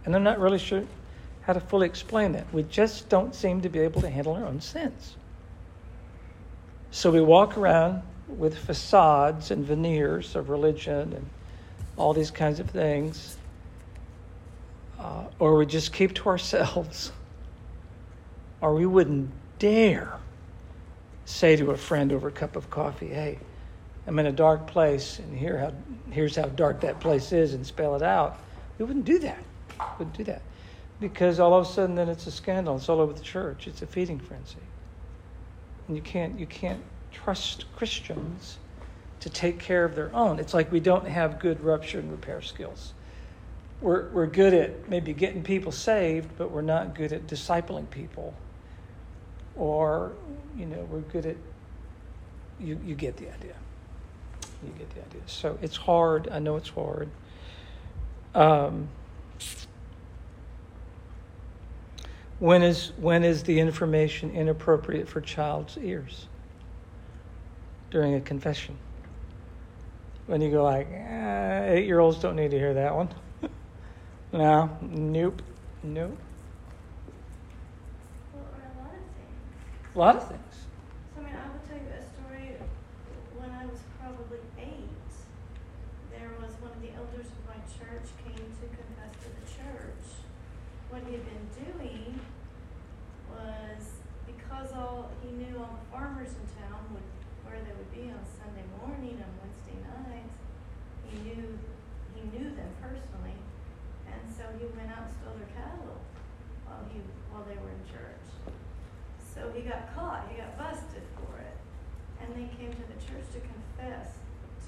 And I'm not really sure how to fully explain that. We just don't seem to be able to handle our own sins. So we walk around with facades and veneers of religion and all these kinds of things, uh, or we just keep to ourselves, or we wouldn't dare say to a friend over a cup of coffee, hey, I'm in a dark place, and here how, here's how dark that place is, and spell it out. We wouldn't do that. We wouldn't do that. Because all of a sudden, then it's a scandal. It's all over the church. It's a feeding frenzy. And you can't, you can't trust Christians to take care of their own. It's like we don't have good rupture and repair skills. We're, we're good at maybe getting people saved, but we're not good at discipling people or you know we're good at you you get the idea. You get the idea. So it's hard. I know it's hard. Um, when is when is the information inappropriate for child's ears? During a confession. When you go like eh, eight year olds don't need to hear that one. *laughs* No nope nope. A lot of things. So, I mean, I will tell you a story. When I was probably eight, there was one of the elders of my church came to confess to the church. What he had been doing was because all he knew all the farmers in town would where they would be on Sunday morning and Wednesday nights. He knew he knew them personally, and so he went out and stole their cattle while he while they were in church. So he got caught, he got busted for it. And they came to the church to confess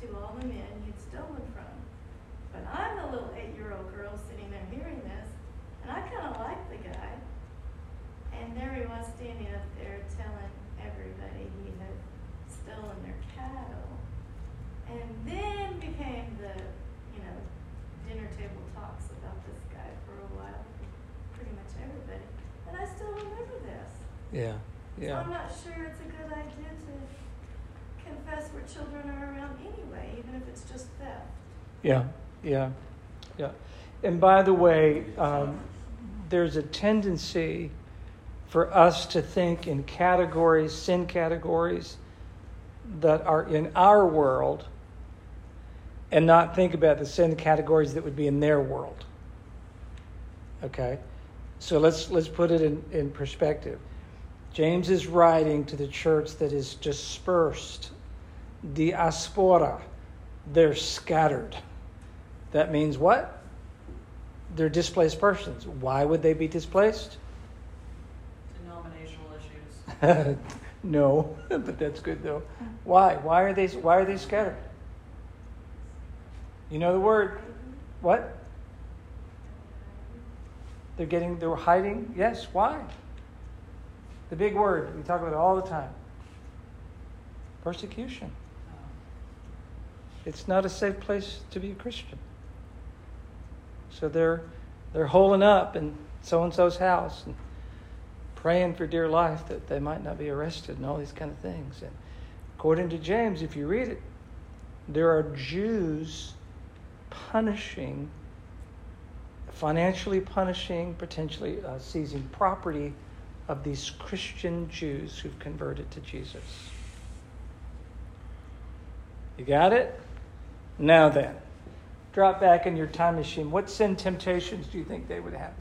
to all the men he'd stolen from. But I'm the little eight year old girl sitting there hearing this, and I kind of liked the guy. And there he was standing up there telling everybody he had stolen their cattle. And then became the, you know, dinner table talks about this guy for a while, pretty much everybody. And I still remember this. Yeah, So yeah. I'm not sure it's a good idea to confess where children are around anyway, even if it's just theft. Yeah, yeah, yeah. And by the way, um, there's a tendency for us to think in categories, sin categories, that are in our world and not think about the sin categories that would be in their world. Okay? So let's, let's put it in, in perspective. James is writing to the church that is dispersed, diaspora. They're scattered. That means what? They're displaced persons. Why would they be displaced? Denominational issues. *laughs* no, *laughs* but that's good though. Why? Why are they why are they scattered? You know the word what? They're getting they're hiding? Yes, why? The big word we talk about it all the time. Persecution. It's not a safe place to be a Christian. So they're they're holding up in so and so's house and praying for dear life that they might not be arrested and all these kind of things. And according to James, if you read it, there are Jews punishing, financially punishing, potentially uh, seizing property of these Christian Jews who've converted to Jesus. You got it? Now then, drop back in your time machine. What sin temptations do you think they would have?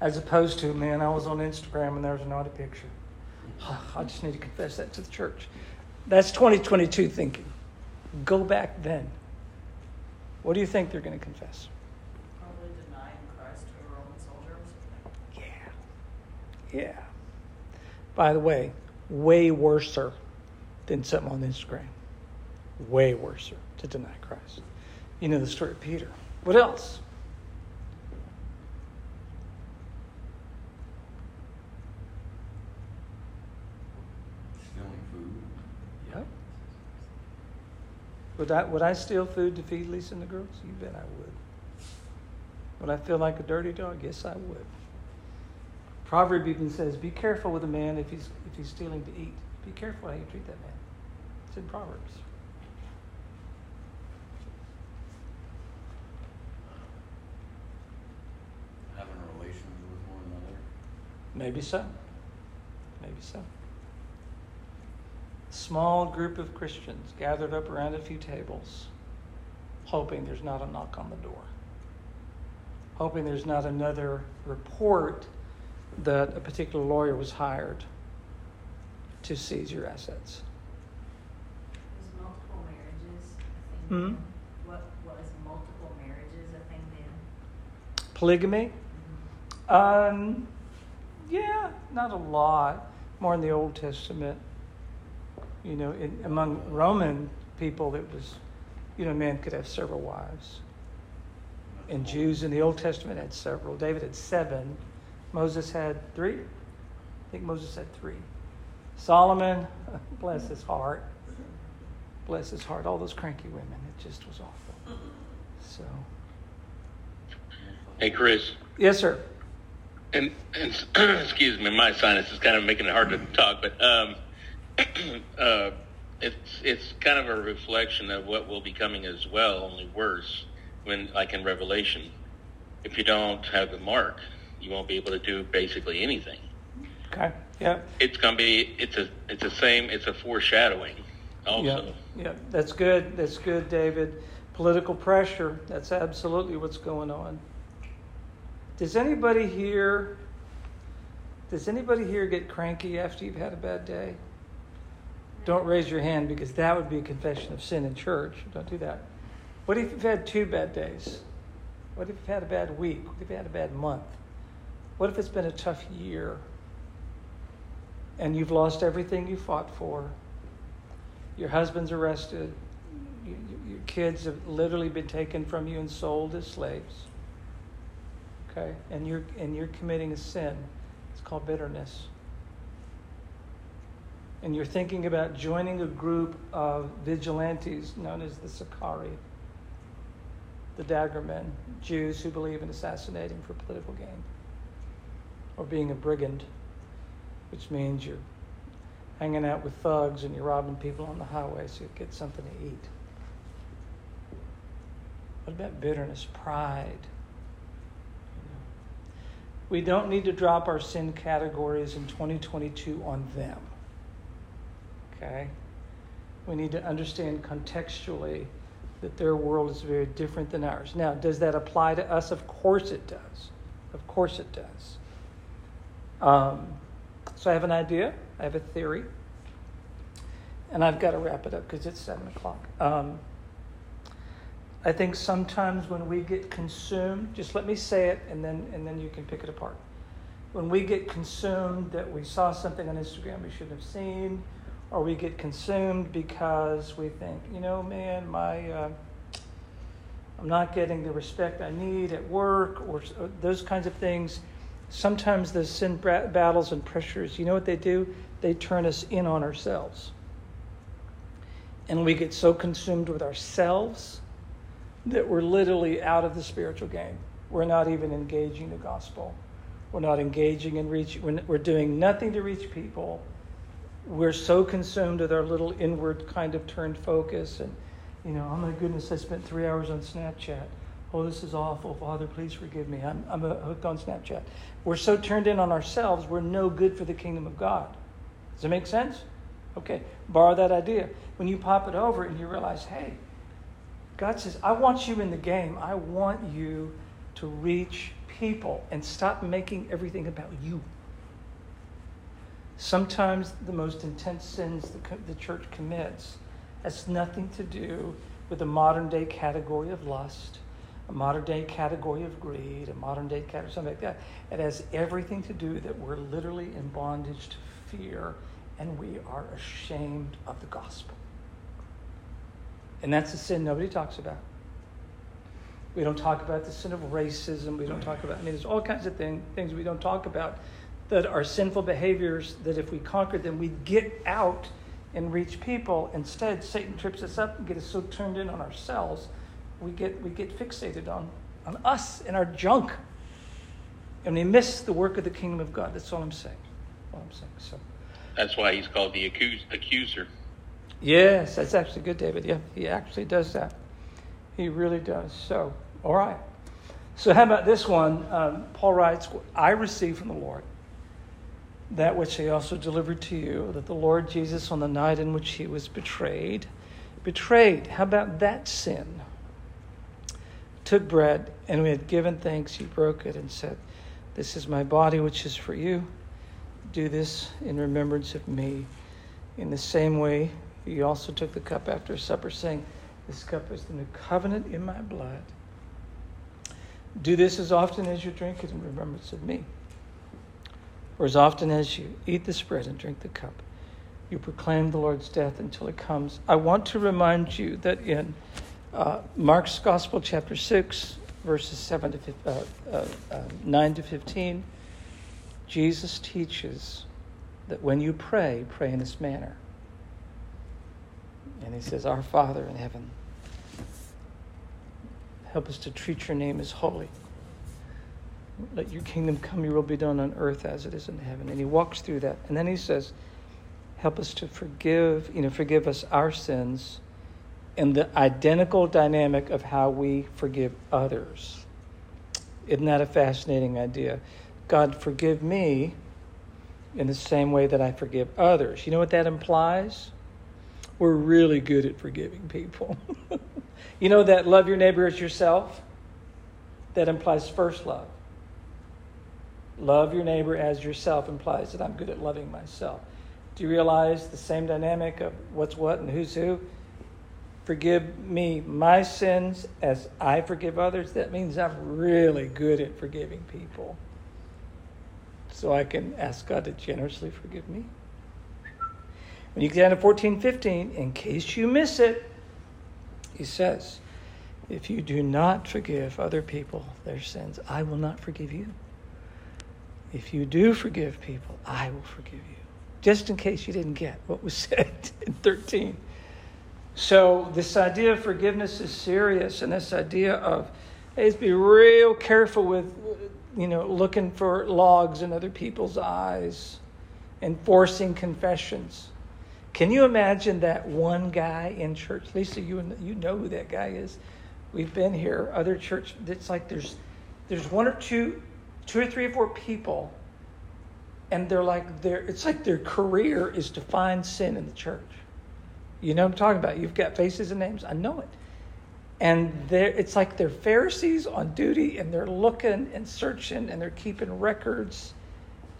As opposed to, man, I was on Instagram and there was a naughty picture. *sighs* I just need to confess that to the church. That's 2022 thinking. Go back then. What do you think they're going to confess? Probably denying Christ to a Roman soldier or something. Yeah. Yeah. By the way, way worser than something on Instagram. Way worse to deny Christ. You know the story of Peter. What else? Stealing food. Yep. Would I, would I steal food to feed Lisa and the girls? You bet I would. Would I feel like a dirty dog? Yes, I would. Proverb even says, "Be careful with a man if he's if he's stealing to eat. Be careful how you treat that man." It's in Proverbs. Having relations with one another. Maybe so. Maybe so. Small group of Christians gathered up around a few tables, hoping there's not a knock on the door, hoping there's not another report that a particular lawyer was hired to seize your assets. Was multiple marriages a Hmm? What was multiple marriages a thing then? Polygamy? Um, yeah, not a lot. More in the Old Testament. You know, in, among Roman people, it was, you know, a man could have several wives. And Jews in the Old Testament had several. David had seven. Moses had three. I think Moses had three. Solomon, *laughs* bless his heart. Bless his heart. All those cranky women. It just was awful. So, Hey, Chris, yes, sir. and, and *clears throat* excuse me, my sinus is kind of making it hard to talk, but um, *clears throat* uh, it's it's kind of a reflection of what will be coming as well, only worse. When, like in Revelation, if you don't have the mark, you won't be able to do basically anything. Okay. Yeah. It's gonna be it's a it's the same it's a foreshadowing, also. Yeah, yeah, that's good. That's good, David. Political pressure. That's absolutely what's going on. Does anybody here? Does anybody here get cranky after you've had a bad day? Don't raise your hand because that would be a confession of sin in church. Don't do that. What if you've had two bad days? What if you've had a bad week? What if you've had a bad month? What if it's been a tough year and you've lost everything you fought for? Your husband's arrested. You, you, your kids have literally been taken from you and sold as slaves. Okay, and you're and you're committing a sin. It's called bitterness. And you're thinking about joining a group of vigilantes known as the Sicarii, the Daggermen, Jews who believe in assassinating for political gain, or being a brigand, which means you're hanging out with thugs and you're robbing people on the highway so you get something to eat. What about bitterness, pride? We don't need to drop our sin categories in 2022 on them. Okay? We need to understand contextually that their world is very different than ours. Now, does that apply to us? Of course it does. Of course it does. Um, so I have an idea, I have a theory, and I've got to wrap it up because it's 7 o'clock. Um, I think sometimes when we get consumed, just let me say it and then, and then you can pick it apart. When we get consumed that we saw something on Instagram we shouldn't have seen, or we get consumed because we think, you know, man, my, uh, I'm not getting the respect I need at work, or, or those kinds of things. Sometimes the sin battles and pressures, you know what they do? They turn us in on ourselves. And we get so consumed with ourselves that we're literally out of the spiritual game. We're not even engaging the gospel. We're not engaging in reach. We're doing nothing to reach people. We're so consumed with our little inward kind of turned focus. And, you know, oh my goodness, I spent three hours on Snapchat. Oh, this is awful. Father, please forgive me. I'm, I'm hooked on Snapchat. We're so turned in on ourselves, we're no good for the kingdom of God. Does it make sense? Okay, borrow that idea. When you pop it over and you realize, hey, God says, I want you in the game. I want you to reach people and stop making everything about you. Sometimes the most intense sins the, the church commits has nothing to do with the modern day category of lust, a modern day category of greed, a modern day category, something like that. It has everything to do that we're literally in bondage to fear and we are ashamed of the gospel. And that's a sin nobody talks about. We don't talk about the sin of racism. We don't talk about, I mean, there's all kinds of thing, things we don't talk about that are sinful behaviors that if we conquered them, we'd get out and reach people. Instead, Satan trips us up and get us so turned in on ourselves, we get, we get fixated on, on us and our junk. And we miss the work of the kingdom of God. That's all I'm saying. All I'm saying. So that's why he's called the accus- accuser. Yes, that's actually good, David. Yeah, he actually does that. He really does. So, all right. So, how about this one? Um, Paul writes, I received from the Lord that which he also delivered to you, that the Lord Jesus, on the night in which he was betrayed, betrayed. How about that sin? Took bread, and we had given thanks, he broke it and said, This is my body, which is for you. Do this in remembrance of me. In the same way, he also took the cup after supper, saying, This cup is the new covenant in my blood. Do this as often as you drink it in remembrance of me. For as often as you eat this bread and drink the cup, you proclaim the Lord's death until it comes. I want to remind you that in uh, Mark's Gospel, chapter 6, verses 7 to, uh, uh, uh, 9 to 15, Jesus teaches that when you pray, pray in this manner. And he says, Our Father in heaven, help us to treat your name as holy. Let your kingdom come, your will be done on earth as it is in heaven. And he walks through that. And then he says, Help us to forgive, you know, forgive us our sins in the identical dynamic of how we forgive others. Isn't that a fascinating idea? God, forgive me in the same way that I forgive others. You know what that implies? We're really good at forgiving people. *laughs* you know that love your neighbor as yourself? That implies first love. Love your neighbor as yourself implies that I'm good at loving myself. Do you realize the same dynamic of what's what and who's who? Forgive me my sins as I forgive others. That means I'm really good at forgiving people so I can ask God to generously forgive me. When you get down to 14, 15, in case you miss it, he says, If you do not forgive other people their sins, I will not forgive you. If you do forgive people, I will forgive you. Just in case you didn't get what was *laughs* said in 13. So, this idea of forgiveness is serious, and this idea of, let's be real careful with you know, looking for logs in other people's eyes and forcing confessions. Can you imagine that one guy in church? Lisa, you you know who that guy is. We've been here. Other church. It's like there's there's one or two, two or three or four people, and they're like their. It's like their career is to find sin in the church. You know what I'm talking about. You've got faces and names. I know it and it's like they're Pharisees on duty and they're looking and searching and they're keeping records.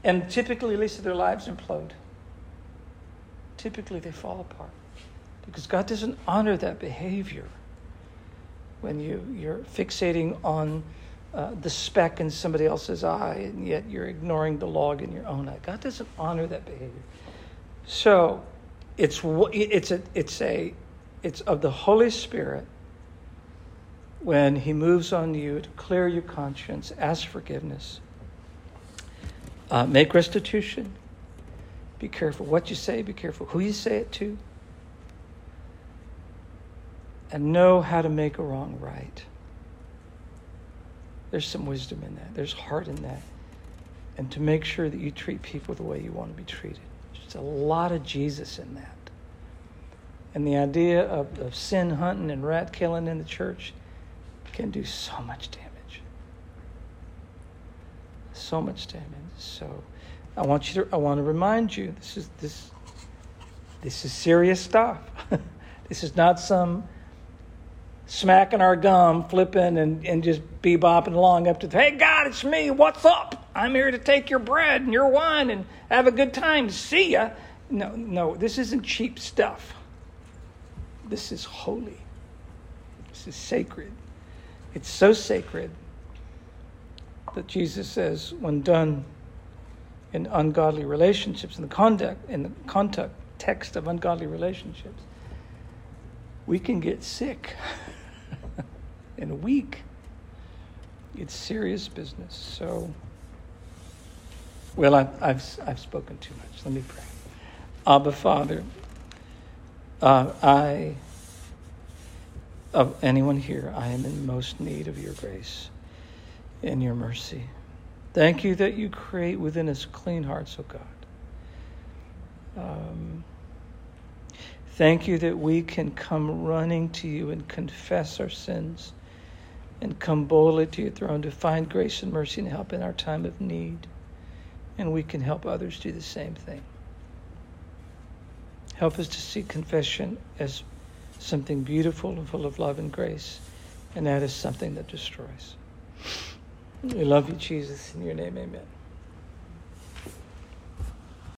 And typically, at least their lives implode. Typically, they fall apart because God doesn't honor that behavior when you, you're fixating on uh, the speck in somebody else's eye and yet you're ignoring the log in your own eye. God doesn't honor that behavior. So it's, it's, a, it's, a, it's of the Holy Spirit when He moves on you to clear your conscience, ask forgiveness, uh, make restitution. Be careful what you say, be careful who you say it to, and know how to make a wrong right. There's some wisdom in that, there's heart in that. And to make sure that you treat people the way you want to be treated. There's a lot of Jesus in that. And the idea of, of sin hunting and rat killing in the church can do so much damage. So much damage. So I want you to I want to remind you this is this this is serious stuff. *laughs* this is not some smacking our gum, flipping and, and just bebopping along up to hey God, it's me, what's up? I'm here to take your bread and your wine and have a good time. See ya. No, no, this isn't cheap stuff. This is holy. This is sacred. It's so sacred that Jesus says, when done in ungodly relationships, in the conduct, in the context text of ungodly relationships, we can get sick *laughs* and weak. It's serious business. So, well, I've, I've, I've spoken too much. Let me pray. Abba, Father, uh, I, of anyone here, I am in most need of your grace and your mercy. Thank you that you create within us clean hearts, O oh God. Um, thank you that we can come running to you and confess our sins and come boldly to your throne to find grace and mercy and help in our time of need. And we can help others do the same thing. Help us to see confession as something beautiful and full of love and grace, and that is something that destroys. We love you, Jesus. In your name, amen.